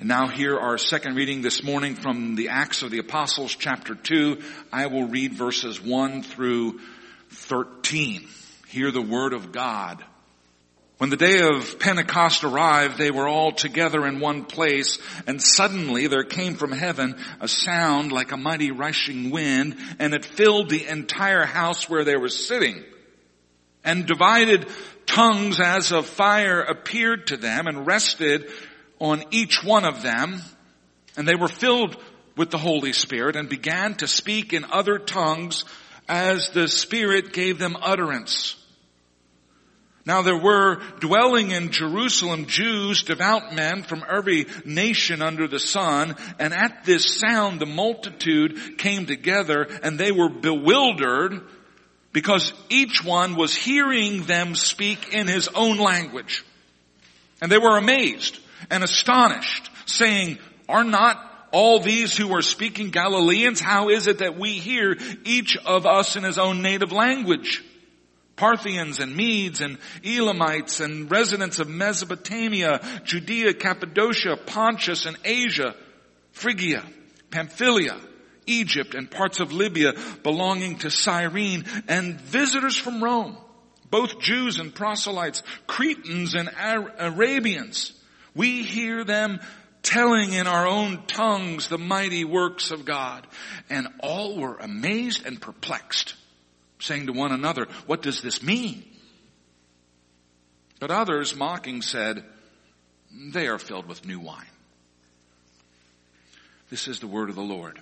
And now here our second reading this morning from the Acts of the Apostles chapter 2. I will read verses 1 through 13. Hear the word of God. When the day of Pentecost arrived, they were all together in one place, and suddenly there came from heaven a sound like a mighty rushing wind, and it filled the entire house where they were sitting. And divided tongues as of fire appeared to them and rested on each one of them, and they were filled with the Holy Spirit and began to speak in other tongues as the Spirit gave them utterance. Now there were dwelling in Jerusalem Jews, devout men from every nation under the sun, and at this sound the multitude came together and they were bewildered because each one was hearing them speak in his own language. And they were amazed and astonished, saying, are not all these who are speaking Galileans? How is it that we hear each of us in his own native language? Parthians and Medes and Elamites and residents of Mesopotamia, Judea, Cappadocia, Pontus and Asia, Phrygia, Pamphylia, Egypt and parts of Libya belonging to Cyrene and visitors from Rome, both Jews and proselytes, Cretans and Arabians. We hear them telling in our own tongues the mighty works of God. And all were amazed and perplexed, saying to one another, what does this mean? But others mocking said, they are filled with new wine. This is the word of the Lord.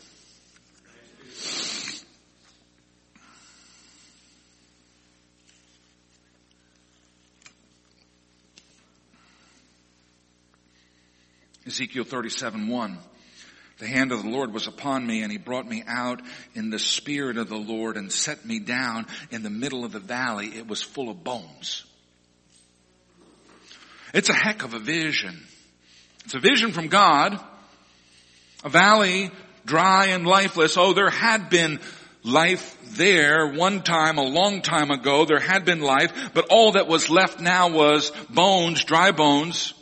Ezekiel 37, 1. The hand of the Lord was upon me and he brought me out in the spirit of the Lord and set me down in the middle of the valley. It was full of bones. It's a heck of a vision. It's a vision from God. A valley dry and lifeless. Oh, there had been life there one time, a long time ago. There had been life, but all that was left now was bones, dry bones.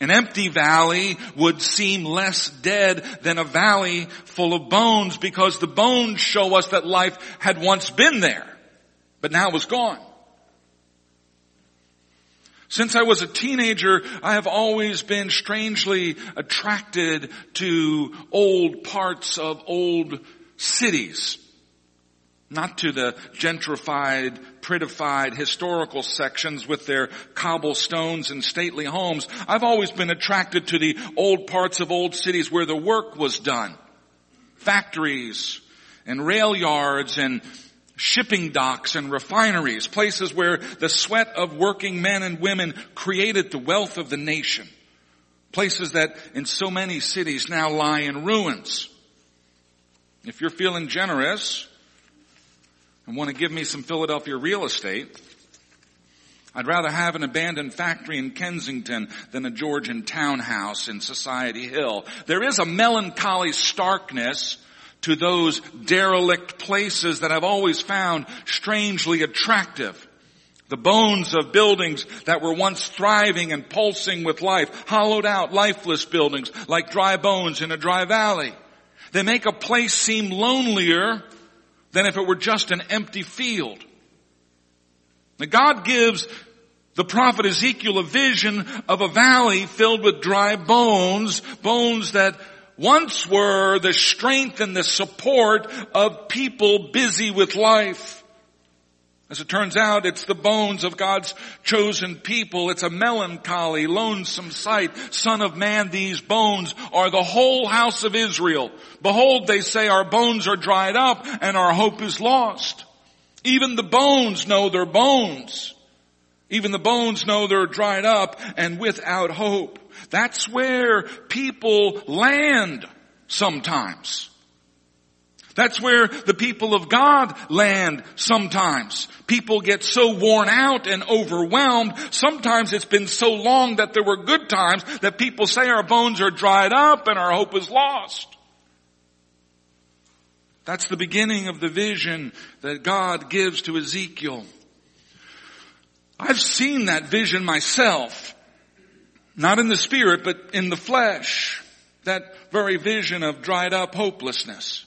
An empty valley would seem less dead than a valley full of bones because the bones show us that life had once been there, but now was gone. Since I was a teenager, I have always been strangely attracted to old parts of old cities. Not to the gentrified, prettified historical sections with their cobblestones and stately homes. I've always been attracted to the old parts of old cities where the work was done. Factories and rail yards and shipping docks and refineries, places where the sweat of working men and women created the wealth of the nation. Places that in so many cities now lie in ruins. If you're feeling generous, and want to give me some Philadelphia real estate, I'd rather have an abandoned factory in Kensington than a Georgian townhouse in Society Hill. There is a melancholy starkness to those derelict places that I've always found strangely attractive. The bones of buildings that were once thriving and pulsing with life, hollowed out, lifeless buildings like dry bones in a dry valley. They make a place seem lonelier than if it were just an empty field. Now God gives the prophet Ezekiel a vision of a valley filled with dry bones, bones that once were the strength and the support of people busy with life. As it turns out, it's the bones of God's chosen people. It's a melancholy, lonesome sight. Son of man, these bones are the whole house of Israel. Behold, they say our bones are dried up and our hope is lost. Even the bones know they're bones. Even the bones know they're dried up and without hope. That's where people land sometimes. That's where the people of God land sometimes. People get so worn out and overwhelmed. Sometimes it's been so long that there were good times that people say our bones are dried up and our hope is lost. That's the beginning of the vision that God gives to Ezekiel. I've seen that vision myself. Not in the spirit, but in the flesh. That very vision of dried up hopelessness.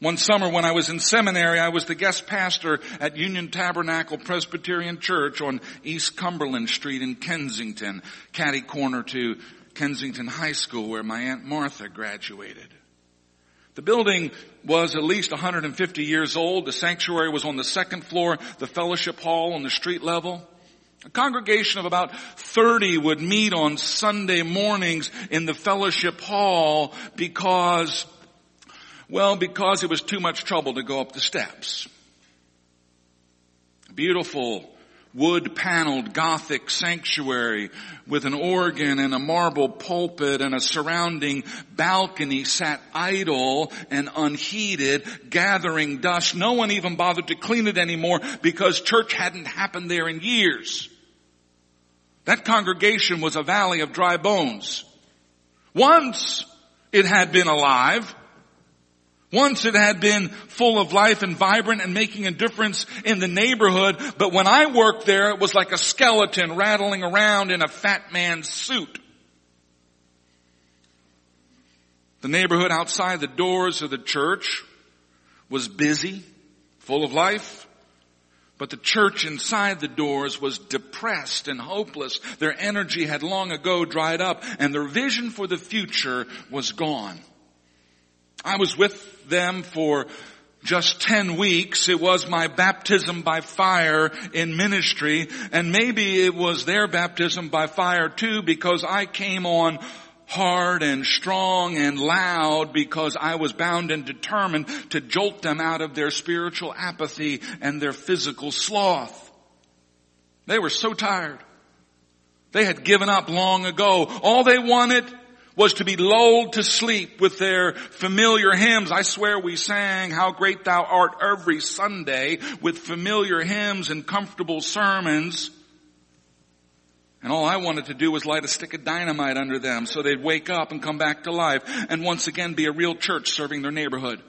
One summer when I was in seminary, I was the guest pastor at Union Tabernacle Presbyterian Church on East Cumberland Street in Kensington, catty corner to Kensington High School where my Aunt Martha graduated. The building was at least 150 years old. The sanctuary was on the second floor, the fellowship hall on the street level. A congregation of about 30 would meet on Sunday mornings in the fellowship hall because, well, because it was too much trouble to go up the steps. Beautiful wood paneled Gothic sanctuary with an organ and a marble pulpit and a surrounding balcony sat idle and unheeded, gathering dust. No one even bothered to clean it anymore because church hadn't happened there in years. That congregation was a valley of dry bones. Once it had been alive. Once it had been full of life and vibrant and making a difference in the neighborhood, but when I worked there, it was like a skeleton rattling around in a fat man's suit. The neighborhood outside the doors of the church was busy, full of life, but the church inside the doors was depressed and hopeless. Their energy had long ago dried up and their vision for the future was gone. I was with them for just 10 weeks. It was my baptism by fire in ministry and maybe it was their baptism by fire too because I came on hard and strong and loud because I was bound and determined to jolt them out of their spiritual apathy and their physical sloth. They were so tired. They had given up long ago. All they wanted was to be lulled to sleep with their familiar hymns. I swear we sang How Great Thou Art every Sunday with familiar hymns and comfortable sermons. And all I wanted to do was light a stick of dynamite under them so they'd wake up and come back to life and once again be a real church serving their neighborhood.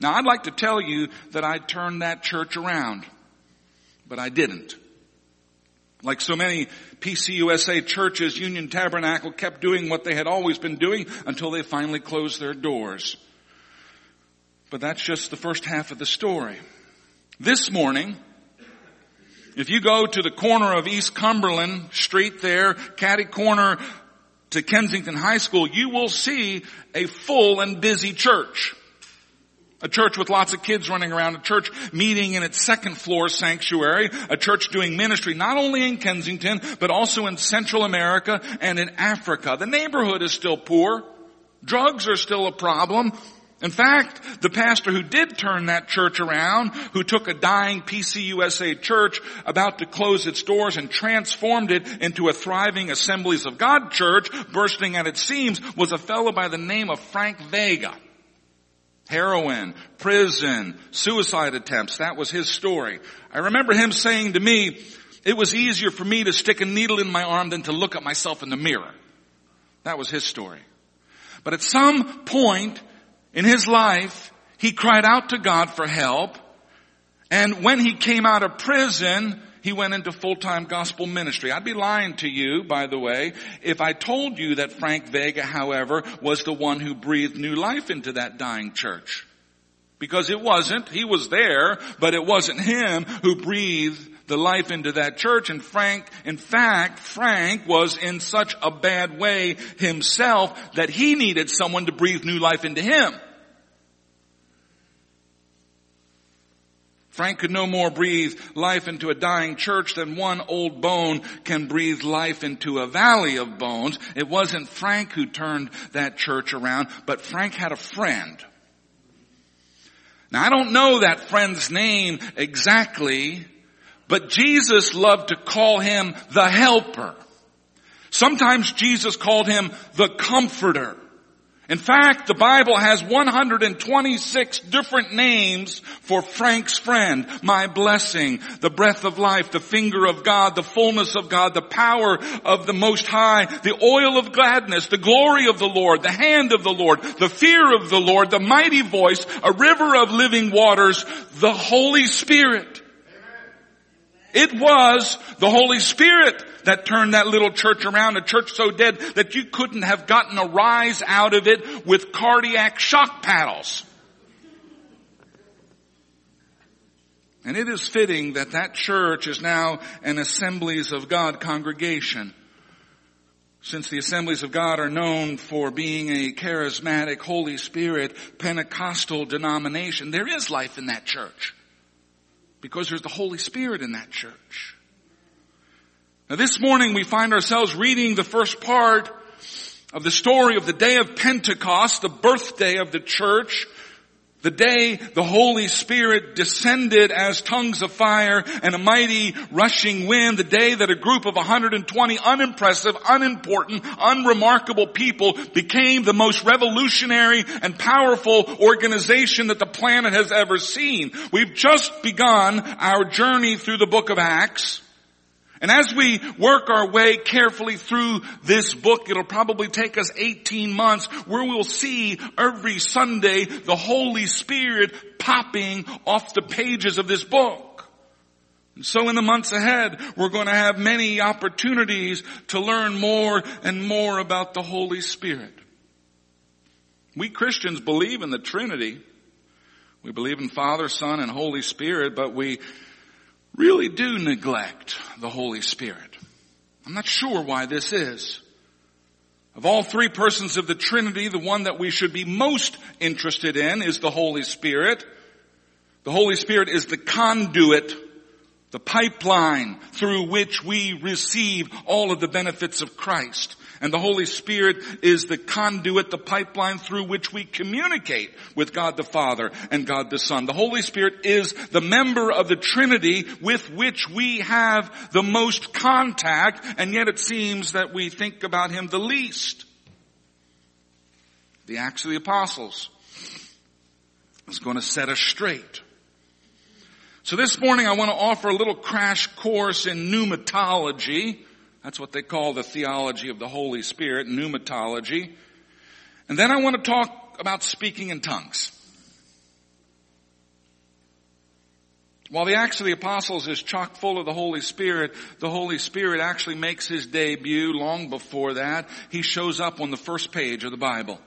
Now I'd like to tell you that I turned that church around, but I didn't. Like so many PCUSA churches, Union Tabernacle kept doing what they had always been doing until they finally closed their doors. But that's just the first half of the story. This morning, if you go to the corner of East Cumberland Street there, catty corner to Kensington High School, you will see a full and busy church. A church with lots of kids running around, a church meeting in its second floor sanctuary, a church doing ministry not only in Kensington, but also in Central America and in Africa. The neighborhood is still poor. Drugs are still a problem. In fact, the pastor who did turn that church around, who took a dying PCUSA church about to close its doors and transformed it into a thriving Assemblies of God church, bursting at its seams, was a fellow by the name of Frank Vega heroin, prison, suicide attempts. That was his story. I remember him saying to me, it was easier for me to stick a needle in my arm than to look at myself in the mirror. That was his story. But at some point in his life, he cried out to God for help. And when he came out of prison, he went into full-time gospel ministry. I'd be lying to you, by the way, if I told you that Frank Vega, however, was the one who breathed new life into that dying church. Because it wasn't. He was there, but it wasn't him who breathed the life into that church. And Frank, in fact, Frank was in such a bad way himself that he needed someone to breathe new life into him. Frank could no more breathe life into a dying church than one old bone can breathe life into a valley of bones. It wasn't Frank who turned that church around, but Frank had a friend. Now I don't know that friend's name exactly, but Jesus loved to call him the helper. Sometimes Jesus called him the comforter. In fact, the Bible has 126 different names for Frank's friend, my blessing, the breath of life, the finger of God, the fullness of God, the power of the Most High, the oil of gladness, the glory of the Lord, the hand of the Lord, the fear of the Lord, the mighty voice, a river of living waters, the Holy Spirit. It was the Holy Spirit that turned that little church around, a church so dead that you couldn't have gotten a rise out of it with cardiac shock paddles. And it is fitting that that church is now an Assemblies of God congregation. Since the Assemblies of God are known for being a charismatic, Holy Spirit, Pentecostal denomination, there is life in that church. Because there's the Holy Spirit in that church. Now this morning we find ourselves reading the first part of the story of the day of Pentecost, the birthday of the church, the day the Holy Spirit descended as tongues of fire and a mighty rushing wind, the day that a group of 120 unimpressive, unimportant, unremarkable people became the most revolutionary and powerful organization that the planet has ever seen. We've just begun our journey through the book of Acts. And as we work our way carefully through this book, it'll probably take us 18 months where we'll see every Sunday the Holy Spirit popping off the pages of this book. And so in the months ahead, we're going to have many opportunities to learn more and more about the Holy Spirit. We Christians believe in the Trinity. We believe in Father, Son, and Holy Spirit, but we really do neglect the Holy Spirit. I'm not sure why this is. Of all three persons of the Trinity, the one that we should be most interested in is the Holy Spirit. The Holy Spirit is the conduit, the pipeline through which we receive all of the benefits of Christ. And the Holy Spirit is the conduit, the pipeline through which we communicate with God the Father and God the Son. The Holy Spirit is the member of the Trinity with which we have the most contact, and yet it seems that we think about Him the least. The Acts of the Apostles is going to set us straight. So this morning I want to offer a little crash course in pneumatology that's what they call the theology of the Holy Spirit, pneumatology. And then I want to talk about speaking in tongues. While the Acts of the Apostles is chock full of the Holy Spirit, the Holy Spirit actually makes his debut long before that. He shows up on the first page of the Bible.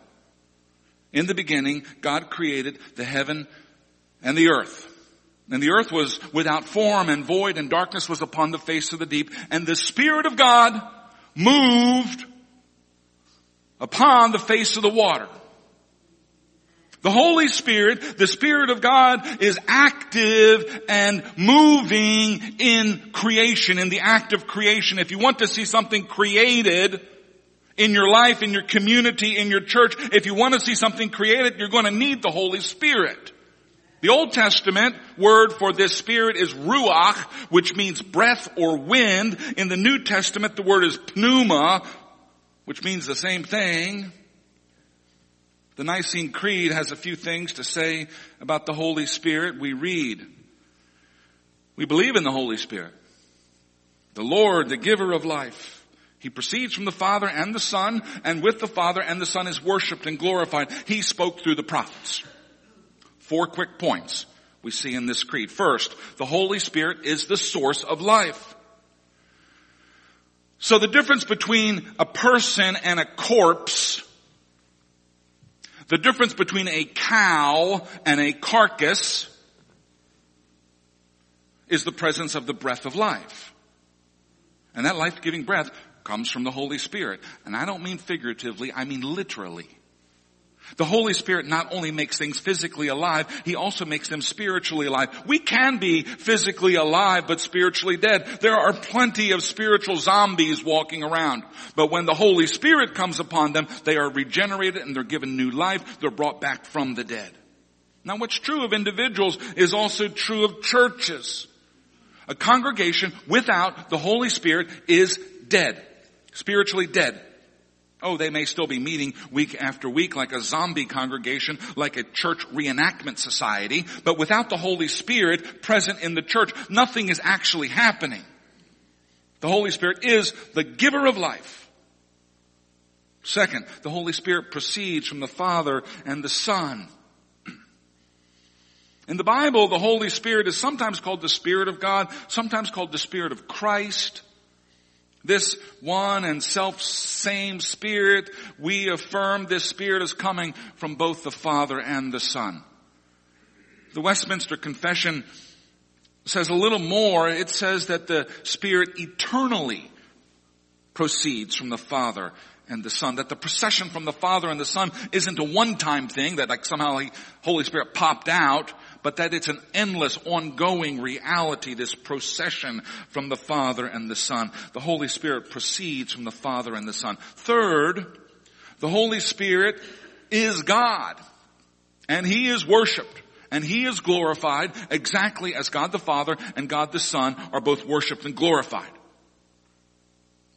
In the beginning, God created the heaven and the earth. And the earth was without form and void and darkness was upon the face of the deep. And the Spirit of God moved upon the face of the water. The Holy Spirit, the Spirit of God is active and moving in creation, in the act of creation. If you want to see something created in your life, in your community, in your church, if you want to see something created, you're going to need the Holy Spirit. The Old Testament word for this spirit is ruach, which means breath or wind. In the New Testament, the word is pneuma, which means the same thing. The Nicene Creed has a few things to say about the Holy Spirit. We read, we believe in the Holy Spirit, the Lord, the giver of life. He proceeds from the Father and the Son, and with the Father and the Son is worshiped and glorified. He spoke through the prophets. Four quick points we see in this creed. First, the Holy Spirit is the source of life. So the difference between a person and a corpse, the difference between a cow and a carcass, is the presence of the breath of life. And that life-giving breath comes from the Holy Spirit. And I don't mean figuratively, I mean literally. The Holy Spirit not only makes things physically alive, He also makes them spiritually alive. We can be physically alive but spiritually dead. There are plenty of spiritual zombies walking around. But when the Holy Spirit comes upon them, they are regenerated and they're given new life. They're brought back from the dead. Now what's true of individuals is also true of churches. A congregation without the Holy Spirit is dead. Spiritually dead. Oh, they may still be meeting week after week like a zombie congregation, like a church reenactment society, but without the Holy Spirit present in the church, nothing is actually happening. The Holy Spirit is the giver of life. Second, the Holy Spirit proceeds from the Father and the Son. In the Bible, the Holy Spirit is sometimes called the Spirit of God, sometimes called the Spirit of Christ. This one and self same spirit, we affirm this spirit is coming from both the Father and the Son. The Westminster Confession says a little more. It says that the spirit eternally proceeds from the Father and the Son. That the procession from the Father and the Son isn't a one-time thing that like somehow the Holy Spirit popped out, but that it's an endless, ongoing reality, this procession from the Father and the Son. The Holy Spirit proceeds from the Father and the Son. Third, the Holy Spirit is God. And He is worshiped. And He is glorified exactly as God the Father and God the Son are both worshiped and glorified.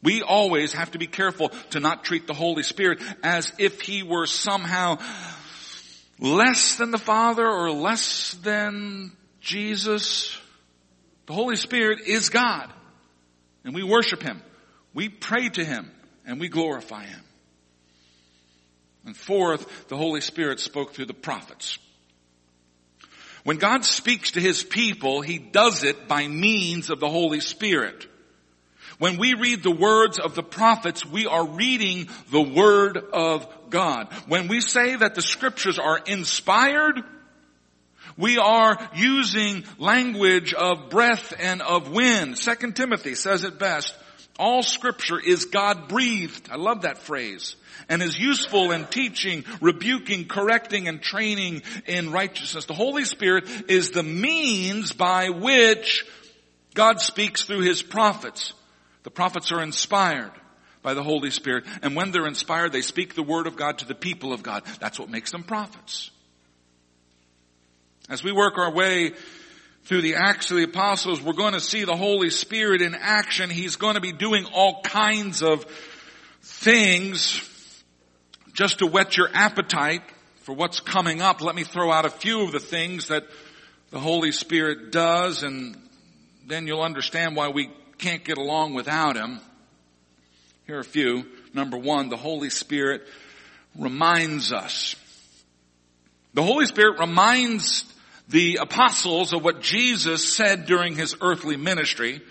We always have to be careful to not treat the Holy Spirit as if He were somehow less than the Father or less than Jesus. The Holy Spirit is God. And we worship Him. We pray to Him and we glorify Him. And fourth, the Holy Spirit spoke through the prophets. When God speaks to His people, He does it by means of the Holy Spirit. When we read the words of the prophets, we are reading the Word of God. When we say that the scriptures are inspired, we are using language of breath and of wind. Second Timothy says it best. All scripture is God breathed. I love that phrase. And is useful in teaching, rebuking, correcting, and training in righteousness. The Holy Spirit is the means by which God speaks through His prophets. The prophets are inspired by the Holy Spirit. And when they're inspired, they speak the word of God to the people of God. That's what makes them prophets. As we work our way through the Acts of the Apostles, we're going to see the Holy Spirit in action. He's going to be doing all kinds of things just to whet your appetite for what's coming up. Let me throw out a few of the things that the Holy Spirit does and then you'll understand why we can't get along without Him. Here are a few. Number one, the Holy Spirit reminds us. The Holy Spirit reminds the apostles of what Jesus said during His earthly ministry.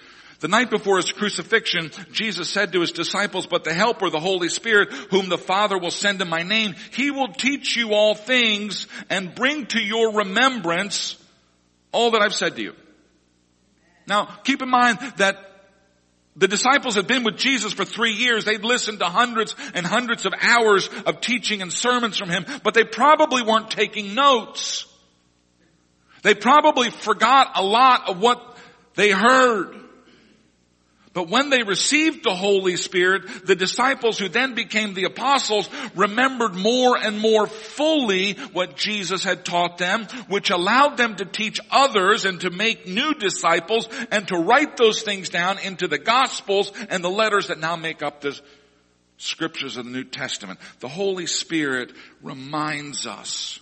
The night before his crucifixion, Jesus said to his disciples, but the helper, the Holy Spirit, whom the Father will send in my name, he will teach you all things and bring to your remembrance all that I've said to you. Now, keep in mind that the disciples had been with Jesus for three years. They'd listened to hundreds and hundreds of hours of teaching and sermons from him, but they probably weren't taking notes. They probably forgot a lot of what they heard. But when they received the Holy Spirit, the disciples who then became the apostles remembered more and more fully what Jesus had taught them, which allowed them to teach others and to make new disciples and to write those things down into the gospels and the letters that now make up the scriptures of the New Testament. The Holy Spirit reminds us.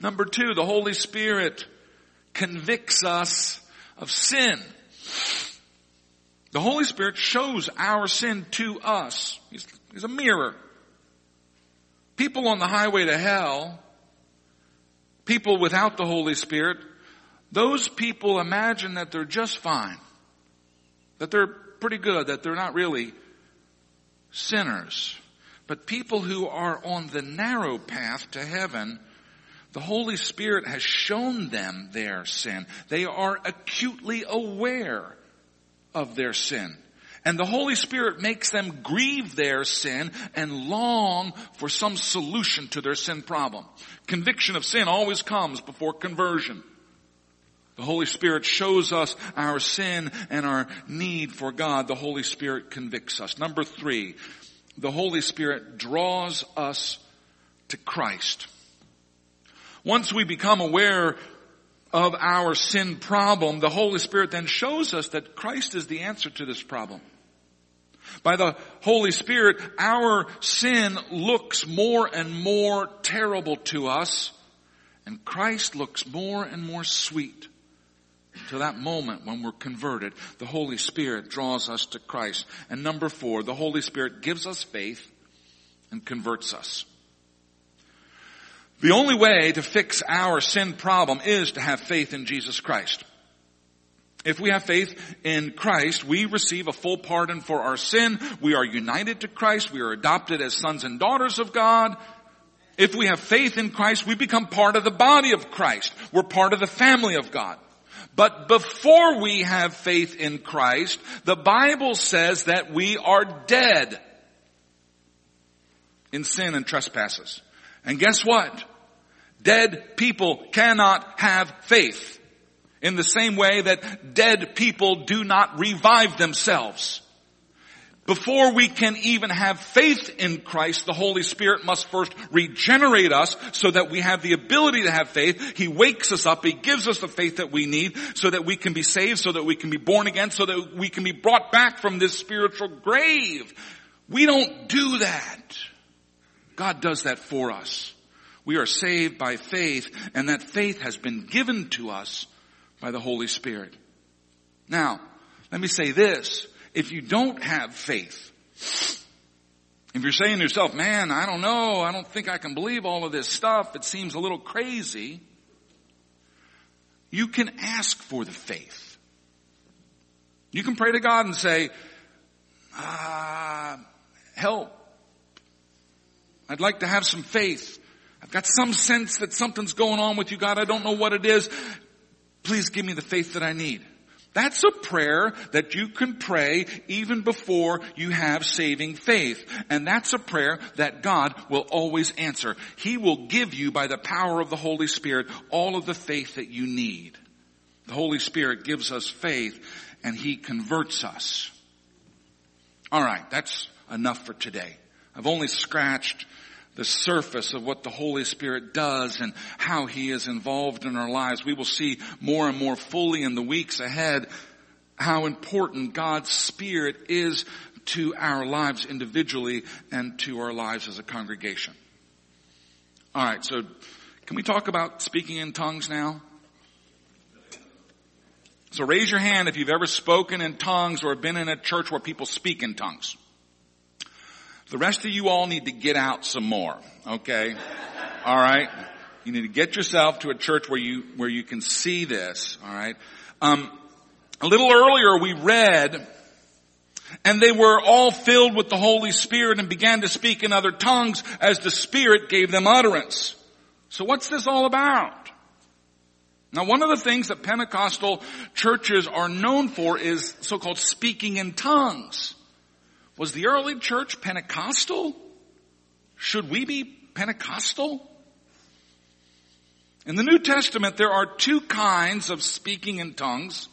Number two, the Holy Spirit convicts us of sin. The Holy Spirit shows our sin to us. He's, he's, a mirror. People on the highway to hell, people without the Holy Spirit, those people imagine that they're just fine. That they're pretty good, that they're not really sinners. But people who are on the narrow path to heaven, the Holy Spirit has shown them their sin. They are acutely aware of their sin. And the Holy Spirit makes them grieve their sin and long for some solution to their sin problem. Conviction of sin always comes before conversion. The Holy Spirit shows us our sin and our need for God. The Holy Spirit convicts us. Number three, the Holy Spirit draws us to Christ. Once we become aware of our sin problem, the Holy Spirit then shows us that Christ is the answer to this problem. By the Holy Spirit, our sin looks more and more terrible to us, and Christ looks more and more sweet. To that moment when we're converted, the Holy Spirit draws us to Christ. And number four, the Holy Spirit gives us faith and converts us. The only way to fix our sin problem is to have faith in Jesus Christ. If we have faith in Christ, we receive a full pardon for our sin. We are united to Christ. We are adopted as sons and daughters of God. If we have faith in Christ, we become part of the body of Christ. We're part of the family of God. But before we have faith in Christ, the Bible says that we are dead in sin and trespasses. And guess what? Dead people cannot have faith. In the same way that dead people do not revive themselves. Before we can even have faith in Christ, the Holy Spirit must first regenerate us so that we have the ability to have faith. He wakes us up. He gives us the faith that we need so that we can be saved, so that we can be born again, so that we can be brought back from this spiritual grave. We don't do that. God does that for us. We are saved by faith and that faith has been given to us by the Holy Spirit. Now, let me say this. If you don't have faith, if you're saying to yourself, man, I don't know, I don't think I can believe all of this stuff, it seems a little crazy, you can ask for the faith. You can pray to God and say, ah, help. I'd like to have some faith. I've got some sense that something's going on with you, God. I don't know what it is. Please give me the faith that I need. That's a prayer that you can pray even before you have saving faith. And that's a prayer that God will always answer. He will give you by the power of the Holy Spirit all of the faith that you need. The Holy Spirit gives us faith and He converts us. Alright, that's enough for today. I've only scratched the surface of what the Holy Spirit does and how He is involved in our lives. We will see more and more fully in the weeks ahead how important God's Spirit is to our lives individually and to our lives as a congregation. Alright, so can we talk about speaking in tongues now? So raise your hand if you've ever spoken in tongues or been in a church where people speak in tongues. The rest of you all need to get out some more, okay? All right? You need to get yourself to a church where you, where you can see this, all right? Um, a little earlier we read, and they were all filled with the Holy Spirit and began to speak in other tongues as the Spirit gave them utterance. So what's this all about? Now one of the things that Pentecostal churches are known for is so-called speaking in tongues. Was the early church Pentecostal? Should we be Pentecostal? In the New Testament, there are two kinds of speaking in tongues.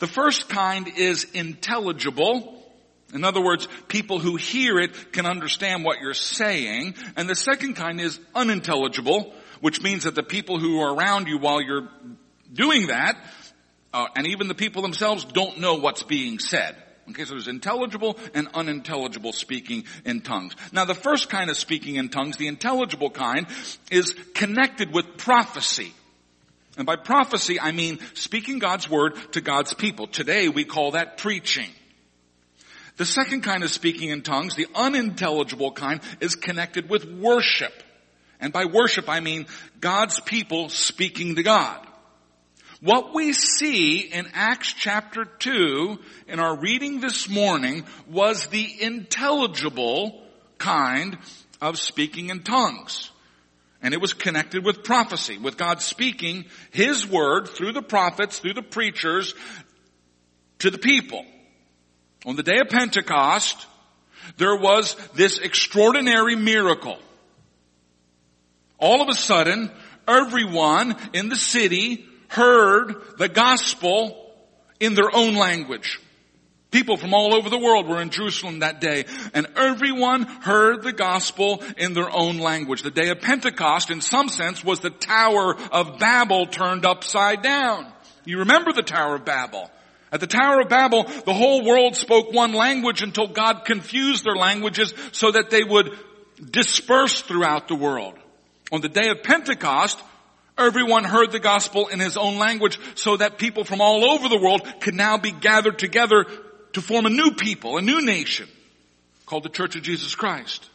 The first kind is intelligible. In other words, people who hear it can understand what you're saying. And the second kind is unintelligible, which means that the people who are around you while you're doing that, uh, and even the people themselves don't know what's being said. Okay, so there's intelligible and unintelligible speaking in tongues. Now the first kind of speaking in tongues, the intelligible kind, is connected with prophecy. And by prophecy, I mean speaking God's word to God's people. Today we call that preaching. The second kind of speaking in tongues, the unintelligible kind, is connected with worship. And by worship I mean God's people speaking to God. What we see in Acts chapter 2 in our reading this morning was the intelligible kind of speaking in tongues. And it was connected with prophecy, with God speaking His word through the prophets, through the preachers, to the people. On the day of Pentecost, there was this extraordinary miracle. All of a sudden, everyone in the city heard the gospel in their own language. People from all over the world were in Jerusalem that day, and everyone heard the gospel in their own language. The day of Pentecost, in some sense, was the Tower of Babel turned upside down. You remember the Tower of Babel. At the Tower of Babel, the whole world spoke one language until God confused their languages so that they would disperse throughout the world. On the day of Pentecost, Everyone heard the gospel in his own language so that people from all over the world could now be gathered together to form a new people, a new nation called the Church of Jesus Christ.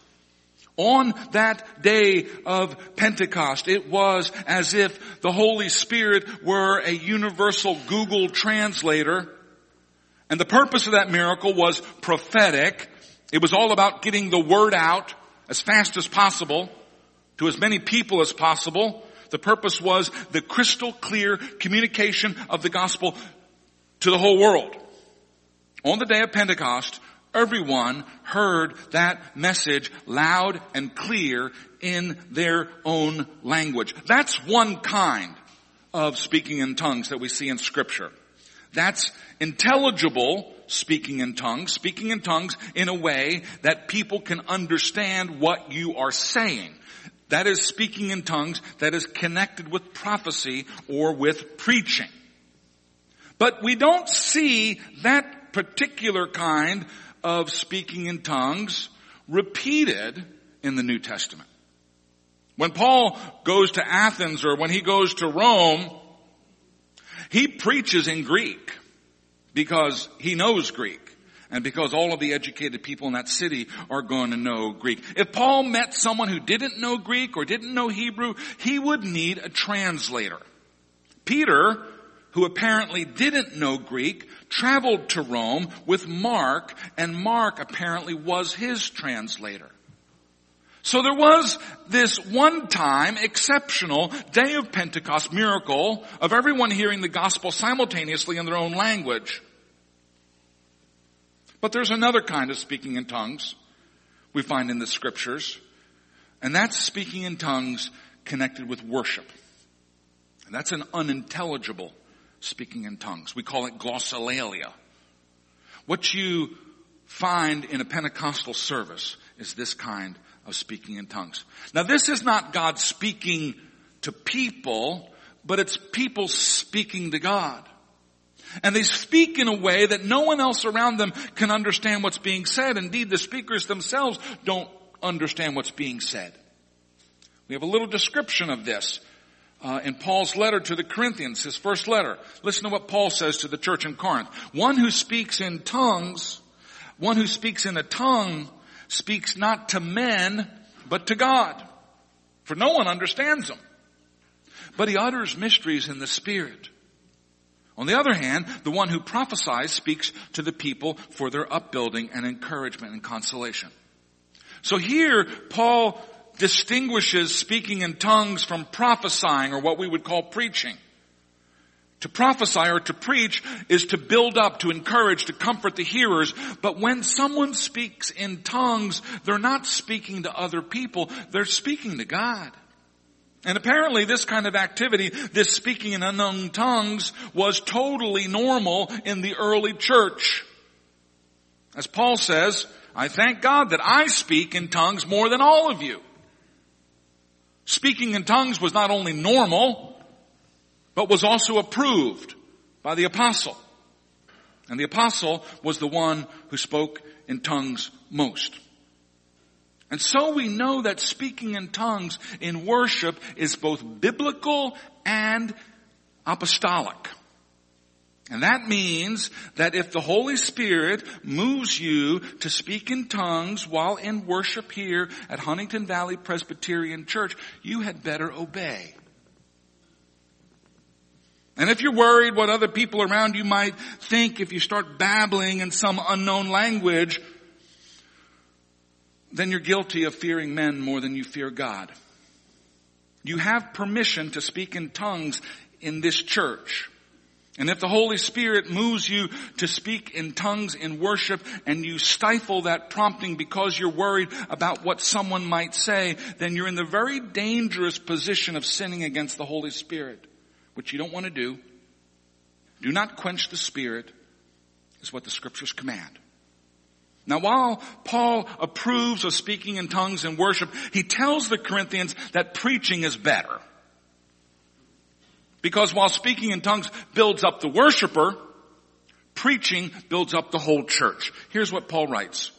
On that day of Pentecost, it was as if the Holy Spirit were a universal Google translator. And the purpose of that miracle was prophetic. It was all about getting the word out as fast as possible to as many people as possible. The purpose was the crystal clear communication of the gospel to the whole world. On the day of Pentecost, everyone heard that message loud and clear in their own language. That's one kind of speaking in tongues that we see in scripture. That's intelligible speaking in tongues, speaking in tongues in a way that people can understand what you are saying. That is speaking in tongues that is connected with prophecy or with preaching. But we don't see that particular kind of speaking in tongues repeated in the New Testament. When Paul goes to Athens or when he goes to Rome, he preaches in Greek because he knows Greek and because all of the educated people in that city are going to know Greek. If Paul met someone who didn't know Greek or didn't know Hebrew, he would need a translator. Peter, who apparently didn't know Greek, traveled to Rome with Mark, and Mark apparently was his translator. So there was this one time exceptional day of Pentecost miracle of everyone hearing the gospel simultaneously in their own language. But there's another kind of speaking in tongues we find in the scriptures, and that's speaking in tongues connected with worship. And that's an unintelligible speaking in tongues. We call it glossolalia. What you find in a Pentecostal service is this kind of speaking in tongues. Now this is not God speaking to people, but it's people speaking to God. And they speak in a way that no one else around them can understand what's being said. Indeed, the speakers themselves don't understand what's being said. We have a little description of this uh, in Paul's letter to the Corinthians, his first letter. Listen to what Paul says to the church in Corinth. One who speaks in tongues, one who speaks in a tongue speaks not to men, but to God. For no one understands him. But he utters mysteries in the Spirit. On the other hand, the one who prophesies speaks to the people for their upbuilding and encouragement and consolation. So here, Paul distinguishes speaking in tongues from prophesying or what we would call preaching. To prophesy or to preach is to build up, to encourage, to comfort the hearers. But when someone speaks in tongues, they're not speaking to other people, they're speaking to God. And apparently this kind of activity, this speaking in unknown tongues, was totally normal in the early church. As Paul says, I thank God that I speak in tongues more than all of you. Speaking in tongues was not only normal, but was also approved by the apostle. And the apostle was the one who spoke in tongues most. And so we know that speaking in tongues in worship is both biblical and apostolic. And that means that if the Holy Spirit moves you to speak in tongues while in worship here at Huntingdon Valley Presbyterian Church, you had better obey. And if you're worried what other people around you might think if you start babbling in some unknown language, then you're guilty of fearing men more than you fear God. You have permission to speak in tongues in this church. And if the Holy Spirit moves you to speak in tongues in worship and you stifle that prompting because you're worried about what someone might say, then you're in the very dangerous position of sinning against the Holy Spirit, which you don't want to do. Do not quench the Spirit is what the scriptures command. Now while Paul approves of speaking in tongues and worship, he tells the Corinthians that preaching is better. Because while speaking in tongues builds up the worshiper, preaching builds up the whole church. Here's what Paul writes.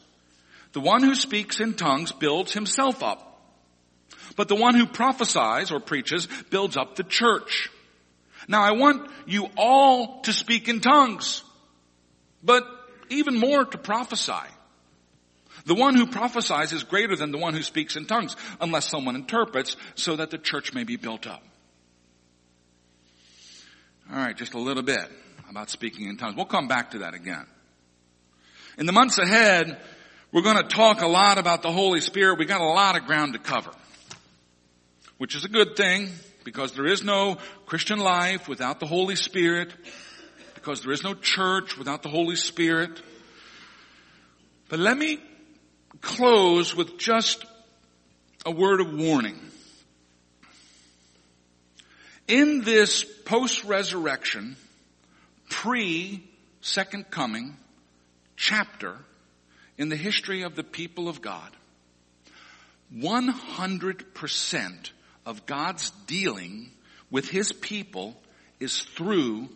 The one who speaks in tongues builds himself up. But the one who prophesies or preaches builds up the church. Now I want you all to speak in tongues, but even more to prophesy. The one who prophesies is greater than the one who speaks in tongues, unless someone interprets, so that the church may be built up. Alright, just a little bit about speaking in tongues. We'll come back to that again. In the months ahead, we're going to talk a lot about the Holy Spirit. We got a lot of ground to cover. Which is a good thing, because there is no Christian life without the Holy Spirit, because there is no church without the Holy Spirit. But let me close with just a word of warning. In this post-resurrection, pre-second coming chapter in the history of the people of God, 100% of God's dealing with His people is through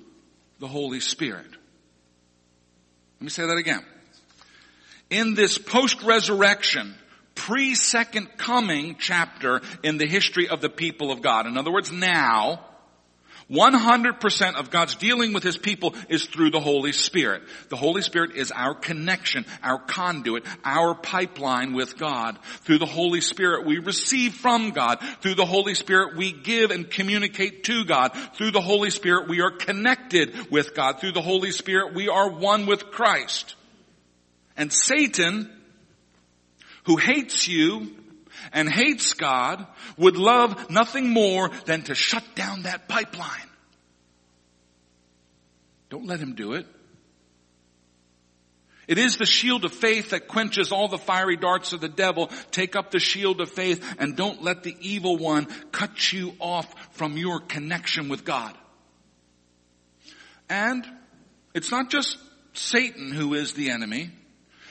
the Holy Spirit. Let me say that again in this post-resurrection, pre-second coming chapter in the history of the people of God. In other words, now, 100% of God's dealing with His people is through the Holy Spirit. The Holy Spirit is our connection, our conduit, our pipeline with God. Through the Holy Spirit we receive from God. Through the Holy Spirit we give and communicate to God. Through the Holy Spirit we are connected with God. Through the Holy Spirit we are one with Christ. And Satan, who hates you and hates God, would love nothing more than to shut down that pipeline. Don't let him do it. It is the shield of faith that quenches all the fiery darts of the devil. Take up the shield of faith and don't let the evil one cut you off from your connection with God. And it's not just Satan who is the enemy.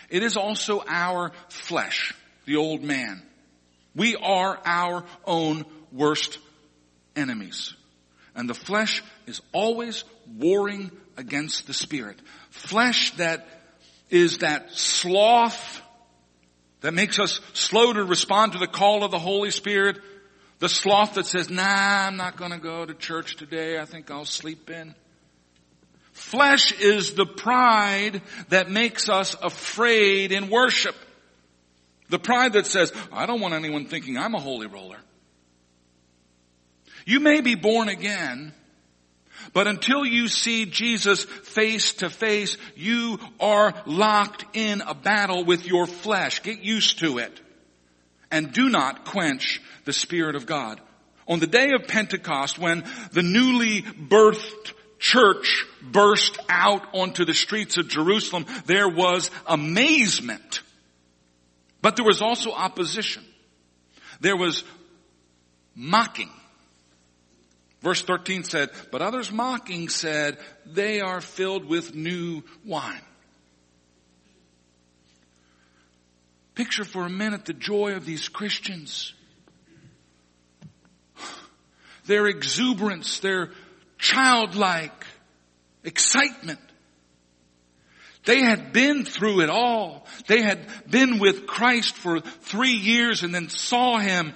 It is also our flesh, the old man. We are our own worst enemies. And the flesh is always warring against the spirit. Flesh that is that sloth that makes us slow to respond to the call of the Holy Spirit. The sloth that says, nah, I'm not gonna go to church today. I think I'll sleep in. Flesh is the pride that makes us afraid in worship. The pride that says, I don't want anyone thinking I'm a holy roller. You may be born again, but until you see Jesus face to face, you are locked in a battle with your flesh. Get used to it. And do not quench the Spirit of God. On the day of Pentecost, when the newly birthed church burst out onto the streets of Jerusalem, there was amazement. But there was also opposition. There was mocking. Verse 13 said, but others mocking said, they are filled with new wine. Picture for a minute the joy of these Christians. Their exuberance, their childlike excitement. They had been through it all. They had been with Christ for three years and then saw Him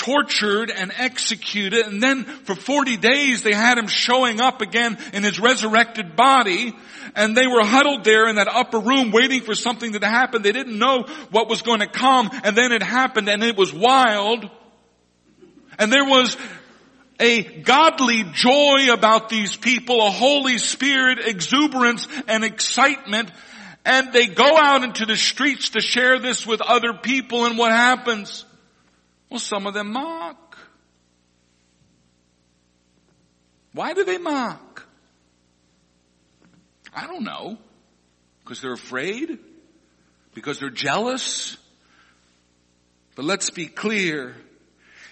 tortured and executed and then for 40 days they had him showing up again in his resurrected body and they were huddled there in that upper room waiting for something to happen. They didn't know what was going to come and then it happened and it was wild. And there was a godly joy about these people, a Holy Spirit exuberance and excitement, and they go out into the streets to share this with other people and what happens? Well, some of them mock. Why do they mock? I don't know. Because they're afraid? Because they're jealous? But let's be clear.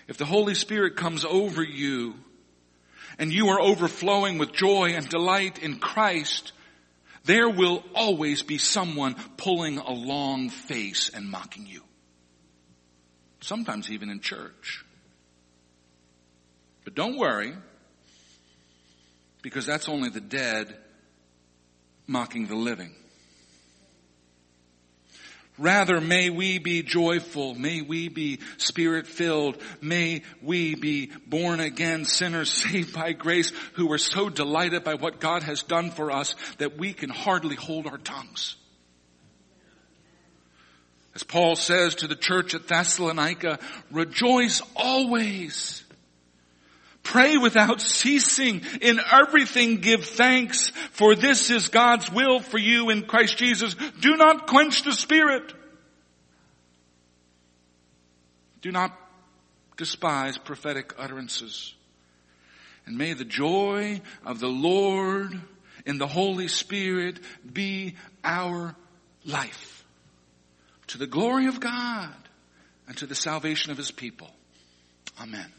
If the Holy Spirit comes over you and you are overflowing with joy and delight in Christ, there will always be someone pulling a long face and mocking you. Sometimes even in church. But don't worry, because that's only the dead mocking the living. Rather, may we be joyful. May we be spirit filled. May we be born again sinners saved by grace who are so delighted by what God has done for us that we can hardly hold our tongues. As Paul says to the church at Thessalonica, rejoice always. Pray without ceasing. In everything give thanks, for this is God's will for you in Christ Jesus. Do not quench the spirit. Do not despise prophetic utterances. And may the joy of the Lord in the Holy Spirit be our life to the glory of God and to the salvation of His people. Amen.